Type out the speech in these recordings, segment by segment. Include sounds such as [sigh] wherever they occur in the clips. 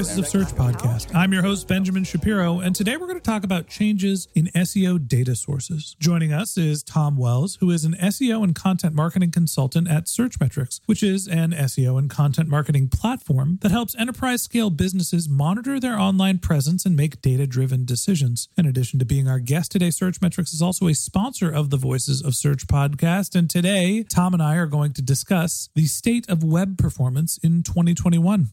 Voices of Search podcast. I'm your host, Benjamin Shapiro, and today we're going to talk about changes in SEO data sources. Joining us is Tom Wells, who is an SEO and content marketing consultant at Searchmetrics, which is an SEO and content marketing platform that helps enterprise scale businesses monitor their online presence and make data driven decisions. In addition to being our guest today, Searchmetrics is also a sponsor of the Voices of Search podcast. And today, Tom and I are going to discuss the state of web performance in 2021.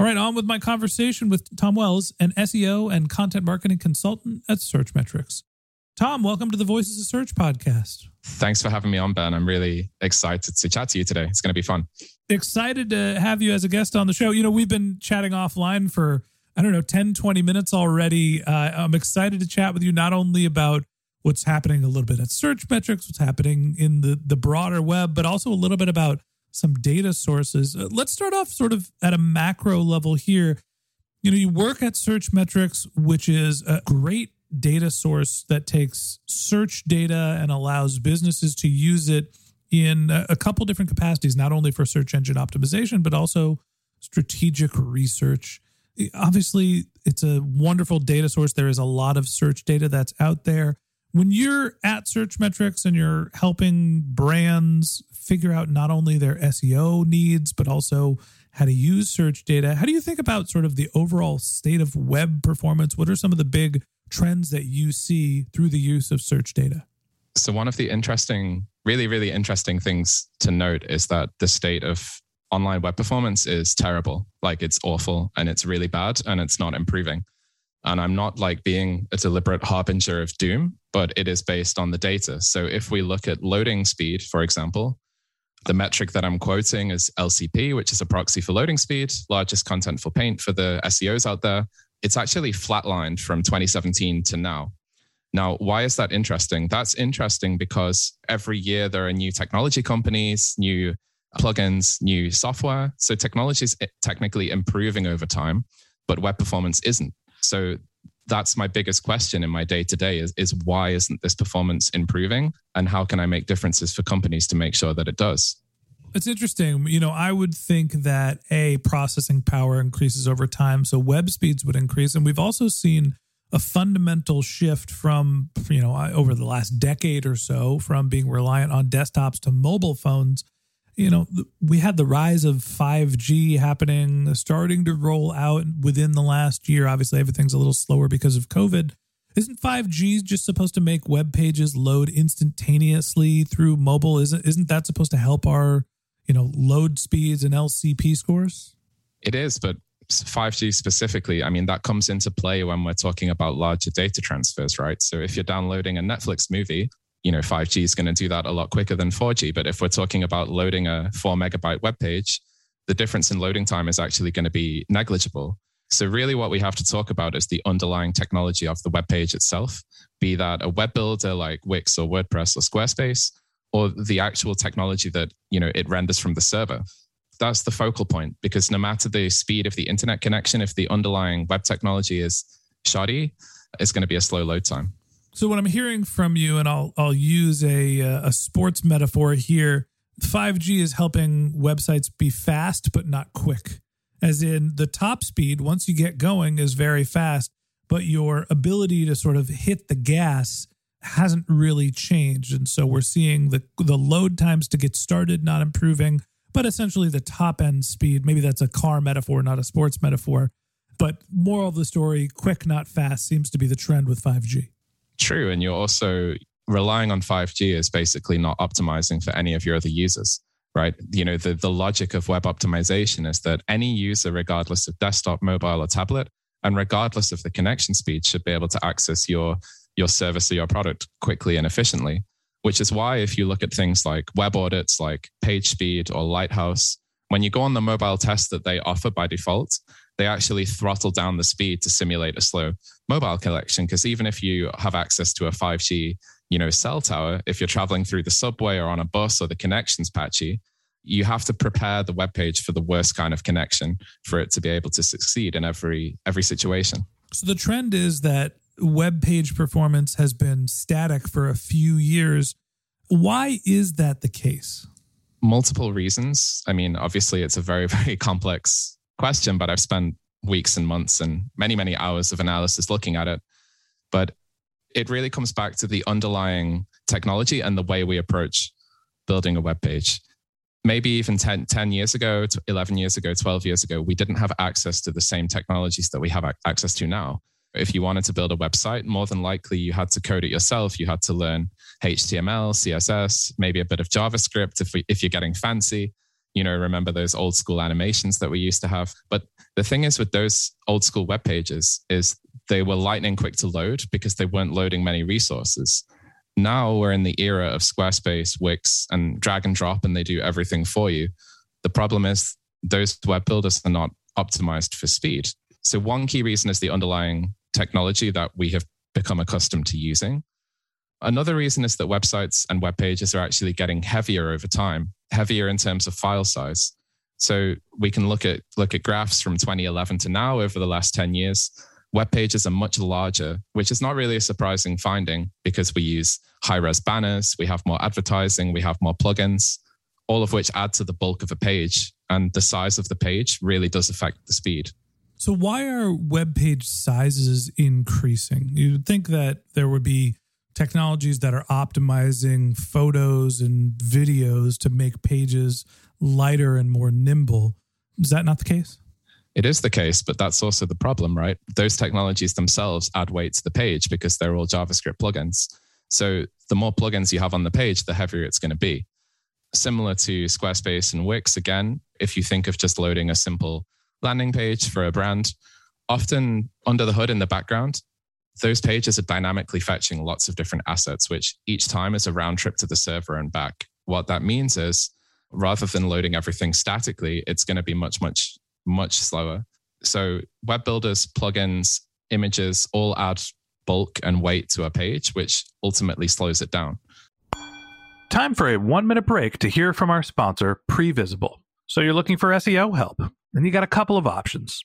All right, on with my conversation with Tom Wells, an SEO and content marketing consultant at Searchmetrics. Tom, welcome to the Voices of Search podcast. Thanks for having me on, Ben. I'm really excited to chat to you today. It's going to be fun. Excited to have you as a guest on the show. You know, we've been chatting offline for, I don't know, 10, 20 minutes already. Uh, I'm excited to chat with you not only about what's happening a little bit at Searchmetrics, what's happening in the, the broader web, but also a little bit about some data sources. Uh, let's start off sort of at a macro level here. You know, you work at Searchmetrics, which is a great data source that takes search data and allows businesses to use it in a, a couple different capacities, not only for search engine optimization, but also strategic research. Obviously, it's a wonderful data source. There is a lot of search data that's out there. When you're at Searchmetrics and you're helping brands figure out not only their SEO needs, but also how to use search data, how do you think about sort of the overall state of web performance? What are some of the big trends that you see through the use of search data? So, one of the interesting, really, really interesting things to note is that the state of online web performance is terrible. Like it's awful and it's really bad and it's not improving. And I'm not like being a deliberate harbinger of doom, but it is based on the data. So, if we look at loading speed, for example, the metric that I'm quoting is LCP, which is a proxy for loading speed, largest contentful paint for the SEOs out there. It's actually flatlined from 2017 to now. Now, why is that interesting? That's interesting because every year there are new technology companies, new plugins, new software. So technology is technically improving over time, but web performance isn't. So that's my biggest question in my day to day is, is why isn't this performance improving? And how can I make differences for companies to make sure that it does? It's interesting. You know, I would think that a processing power increases over time, so web speeds would increase, and we've also seen a fundamental shift from you know over the last decade or so from being reliant on desktops to mobile phones. You know, we had the rise of 5G happening, starting to roll out within the last year. Obviously, everything's a little slower because of COVID. Isn't 5G just supposed to make web pages load instantaneously through mobile? Isn't isn't that supposed to help our, you know, load speeds and LCP scores? It is, but 5G specifically, I mean, that comes into play when we're talking about larger data transfers, right? So if you're downloading a Netflix movie, you know, 5G is going to do that a lot quicker than 4G. But if we're talking about loading a four megabyte web page, the difference in loading time is actually going to be negligible. So, really, what we have to talk about is the underlying technology of the web page itself, be that a web builder like Wix or WordPress or Squarespace, or the actual technology that you know it renders from the server. That's the focal point because no matter the speed of the internet connection, if the underlying web technology is shoddy, it's going to be a slow load time. So, what I'm hearing from you, and I'll I'll use a uh, a sports metaphor here. 5G is helping websites be fast but not quick. As in the top speed once you get going is very fast but your ability to sort of hit the gas hasn't really changed. And so we're seeing the the load times to get started not improving but essentially the top end speed. Maybe that's a car metaphor not a sports metaphor but moral of the story quick not fast seems to be the trend with 5G true and you're also relying on 5G is basically not optimizing for any of your other users right? You know, the, the logic of web optimization is that any user, regardless of desktop, mobile, or tablet, and regardless of the connection speed, should be able to access your, your service or your product quickly and efficiently. Which is why, if you look at things like web audits like PageSpeed or Lighthouse, when you go on the mobile test that they offer by default, they actually throttle down the speed to simulate a slow mobile connection. Because even if you have access to a 5G you know, cell tower, if you're traveling through the subway or on a bus or the connection's patchy, you have to prepare the web page for the worst kind of connection for it to be able to succeed in every every situation. So the trend is that web page performance has been static for a few years. Why is that the case? Multiple reasons. I mean, obviously it's a very [laughs] very complex question, but I've spent weeks and months and many many hours of analysis looking at it. But it really comes back to the underlying technology and the way we approach building a web page. Maybe even 10, 10 years ago, 11 years ago, 12 years ago, we didn't have access to the same technologies that we have access to now. If you wanted to build a website, more than likely you had to code it yourself. You had to learn HTML, CSS, maybe a bit of JavaScript if, we, if you're getting fancy. You know, remember those old school animations that we used to have. But the thing is with those old school web pages is they were lightning quick to load because they weren't loading many resources. Now we're in the era of Squarespace, Wix, and drag and drop, and they do everything for you. The problem is those web builders are not optimized for speed. So, one key reason is the underlying technology that we have become accustomed to using. Another reason is that websites and web pages are actually getting heavier over time, heavier in terms of file size. So we can look at look at graphs from 2011 to now over the last 10 years web pages are much larger, which is not really a surprising finding because we use high res banners, we have more advertising, we have more plugins, all of which add to the bulk of a page. And the size of the page really does affect the speed. So, why are web page sizes increasing? You'd think that there would be technologies that are optimizing photos and videos to make pages lighter and more nimble. Is that not the case? It is the case, but that's also the problem, right? Those technologies themselves add weight to the page because they're all JavaScript plugins. So the more plugins you have on the page, the heavier it's going to be. Similar to Squarespace and Wix, again, if you think of just loading a simple landing page for a brand, often under the hood in the background, those pages are dynamically fetching lots of different assets, which each time is a round trip to the server and back. What that means is rather than loading everything statically, it's going to be much, much much slower. So web builders, plugins, images all add bulk and weight to a page, which ultimately slows it down. Time for a one minute break to hear from our sponsor, Previsible. So you're looking for SEO help, and you got a couple of options.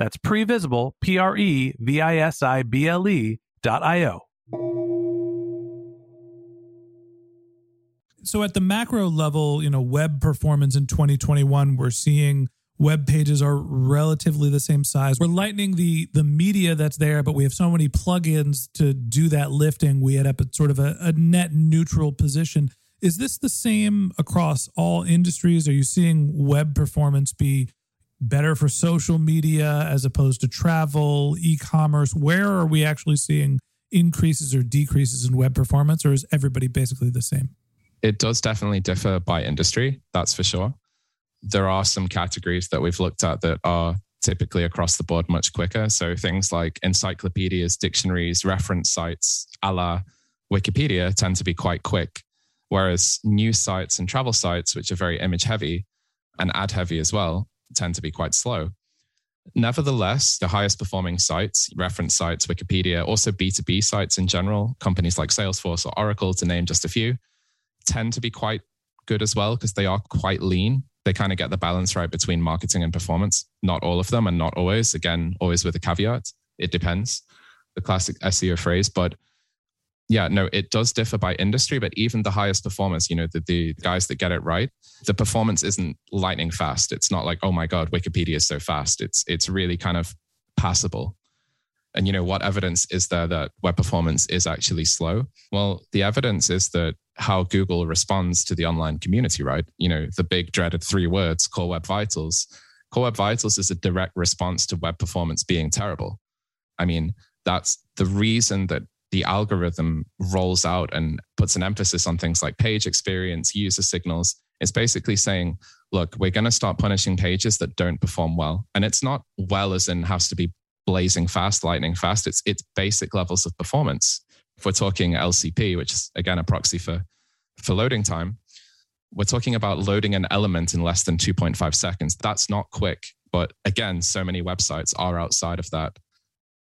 That's previsible, P R E V I S I B L E dot I O. So at the macro level, you know, web performance in 2021, we're seeing web pages are relatively the same size. We're lightening the the media that's there, but we have so many plugins to do that lifting. We end up at sort of a, a net neutral position. Is this the same across all industries? Are you seeing web performance be better for social media as opposed to travel, e-commerce? Where are we actually seeing increases or decreases in web performance, or is everybody basically the same? It does definitely differ by industry, that's for sure. There are some categories that we've looked at that are typically across the board much quicker. So things like encyclopedias, dictionaries, reference sites, a la Wikipedia tend to be quite quick. Whereas news sites and travel sites, which are very image heavy and ad heavy as well, tend to be quite slow. Nevertheless, the highest performing sites, reference sites, Wikipedia, also B2B sites in general, companies like Salesforce or Oracle, to name just a few, tend to be quite good as well because they are quite lean. They kind of get the balance right between marketing and performance. Not all of them and not always. Again, always with a caveat. It depends. The classic SEO phrase. But yeah, no, it does differ by industry, but even the highest performance, you know, the, the guys that get it right, the performance isn't lightning fast. It's not like, oh my God, Wikipedia is so fast. It's it's really kind of passable. And you know, what evidence is there that web performance is actually slow? Well, the evidence is that how Google responds to the online community, right? You know, the big dreaded three words, core web vitals. Core web vitals is a direct response to web performance being terrible. I mean, that's the reason that the algorithm rolls out and puts an emphasis on things like page experience, user signals. It's basically saying, look, we're going to start punishing pages that don't perform well. And it's not well as in has to be blazing fast, lightning fast. It's it's basic levels of performance. If we're talking LCP, which is again a proxy for for loading time, we're talking about loading an element in less than 2.5 seconds. That's not quick. But again, so many websites are outside of that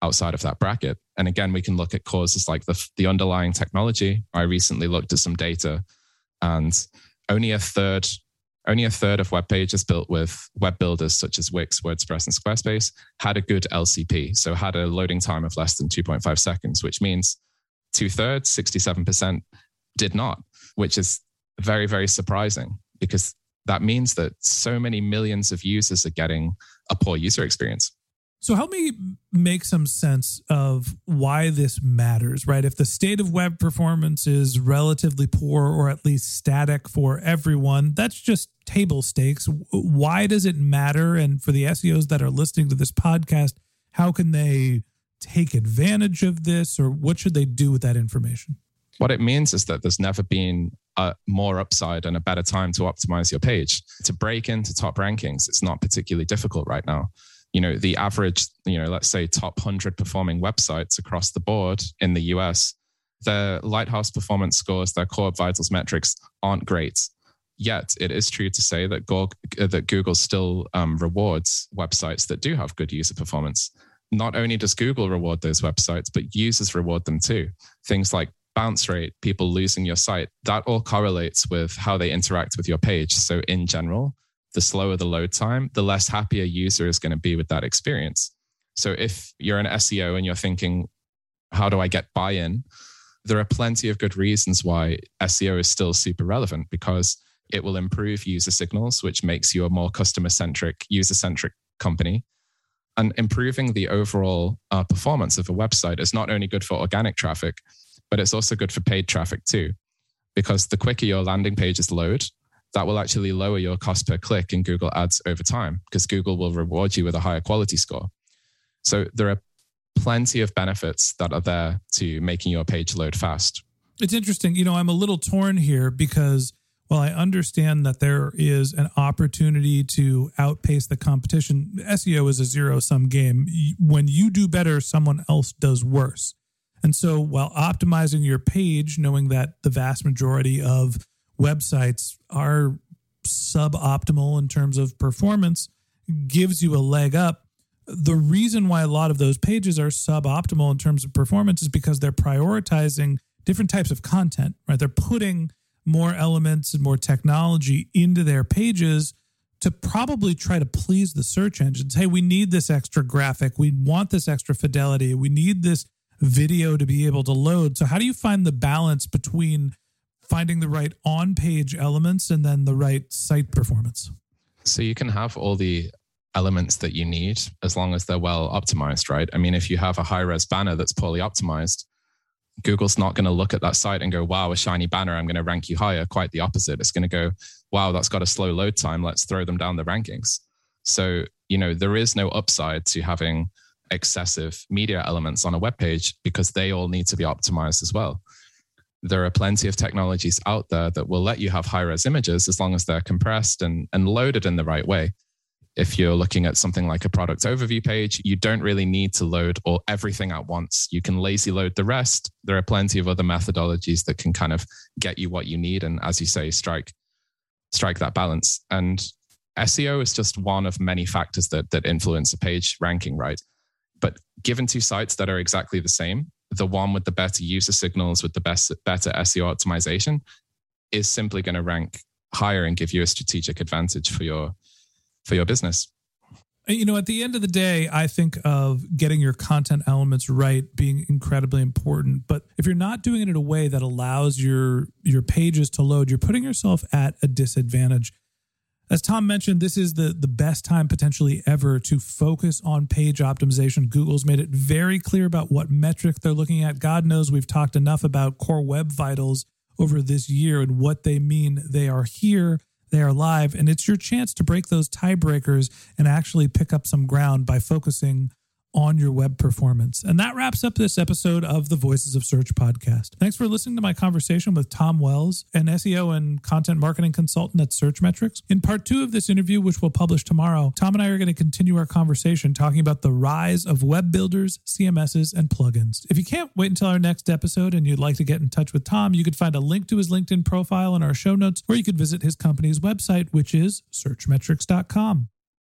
outside of that bracket. And again, we can look at causes like the, the underlying technology. I recently looked at some data and only a third only a third of web pages built with web builders such as Wix, WordPress, and Squarespace had a good LCP. So had a loading time of less than 2.5 seconds, which means two thirds, 67% did not, which is very, very surprising because that means that so many millions of users are getting a poor user experience. So help me make some sense of why this matters, right? If the state of web performance is relatively poor or at least static for everyone, that's just table stakes. Why does it matter? And for the SEOs that are listening to this podcast, how can they take advantage of this or what should they do with that information? What it means is that there's never been a more upside and a better time to optimize your page. To break into top rankings, it's not particularly difficult right now you know the average you know let's say top 100 performing websites across the board in the us their lighthouse performance scores their core vitals metrics aren't great. Yet it is true to say that google, that google still um, rewards websites that do have good user performance. Not only does google reward those websites but users reward them too. Things like bounce rate people losing your site that all correlates with how they interact with your page. So in general the slower the load time, the less happy a user is going to be with that experience. So if you're an SEO and you're thinking, how do I get buy in? There are plenty of good reasons why SEO is still super relevant because it will improve user signals, which makes you a more customer centric, user centric company. And improving the overall uh, performance of a website is not only good for organic traffic, but it's also good for paid traffic too. Because the quicker your landing pages load, that will actually lower your cost per click in Google Ads over time because Google will reward you with a higher quality score. So there are plenty of benefits that are there to making your page load fast. It's interesting. You know, I'm a little torn here because while I understand that there is an opportunity to outpace the competition, SEO is a zero sum game. When you do better, someone else does worse. And so while optimizing your page, knowing that the vast majority of websites are suboptimal in terms of performance, gives you a leg up. The reason why a lot of those pages are suboptimal in terms of performance is because they're prioritizing different types of content, right? They're putting more elements and more technology into their pages to probably try to please the search engines. Hey, we need this extra graphic. We want this extra fidelity. We need this video to be able to load. So, how do you find the balance between finding the right on page elements and then the right site performance? So, you can have all the elements that you need as long as they're well optimized, right? I mean, if you have a high res banner that's poorly optimized, Google's not going to look at that site and go, wow, a shiny banner, I'm going to rank you higher. Quite the opposite. It's going to go, wow, that's got a slow load time. Let's throw them down the rankings. So, you know, there is no upside to having excessive media elements on a web page because they all need to be optimized as well. There are plenty of technologies out there that will let you have high res images as long as they're compressed and, and loaded in the right way if you're looking at something like a product overview page, you don't really need to load all everything at once. You can lazy load the rest. There are plenty of other methodologies that can kind of get you what you need, and as you say, strike strike that balance. And SEO is just one of many factors that that influence a page ranking, right? But given two sites that are exactly the same, the one with the better user signals with the best better SEO optimization is simply going to rank higher and give you a strategic advantage for your for your business. You know, at the end of the day, I think of getting your content elements right being incredibly important. But if you're not doing it in a way that allows your your pages to load, you're putting yourself at a disadvantage. As Tom mentioned, this is the, the best time potentially ever to focus on page optimization. Google's made it very clear about what metric they're looking at. God knows we've talked enough about core web vitals over this year and what they mean. They are here they are live, and it's your chance to break those tiebreakers and actually pick up some ground by focusing on your web performance. And that wraps up this episode of the Voices of Search podcast. Thanks for listening to my conversation with Tom Wells, an SEO and content marketing consultant at Searchmetrics. In part two of this interview, which we'll publish tomorrow, Tom and I are going to continue our conversation talking about the rise of web builders, CMSs, and plugins. If you can't wait until our next episode and you'd like to get in touch with Tom, you could find a link to his LinkedIn profile in our show notes, or you could visit his company's website, which is searchmetrics.com.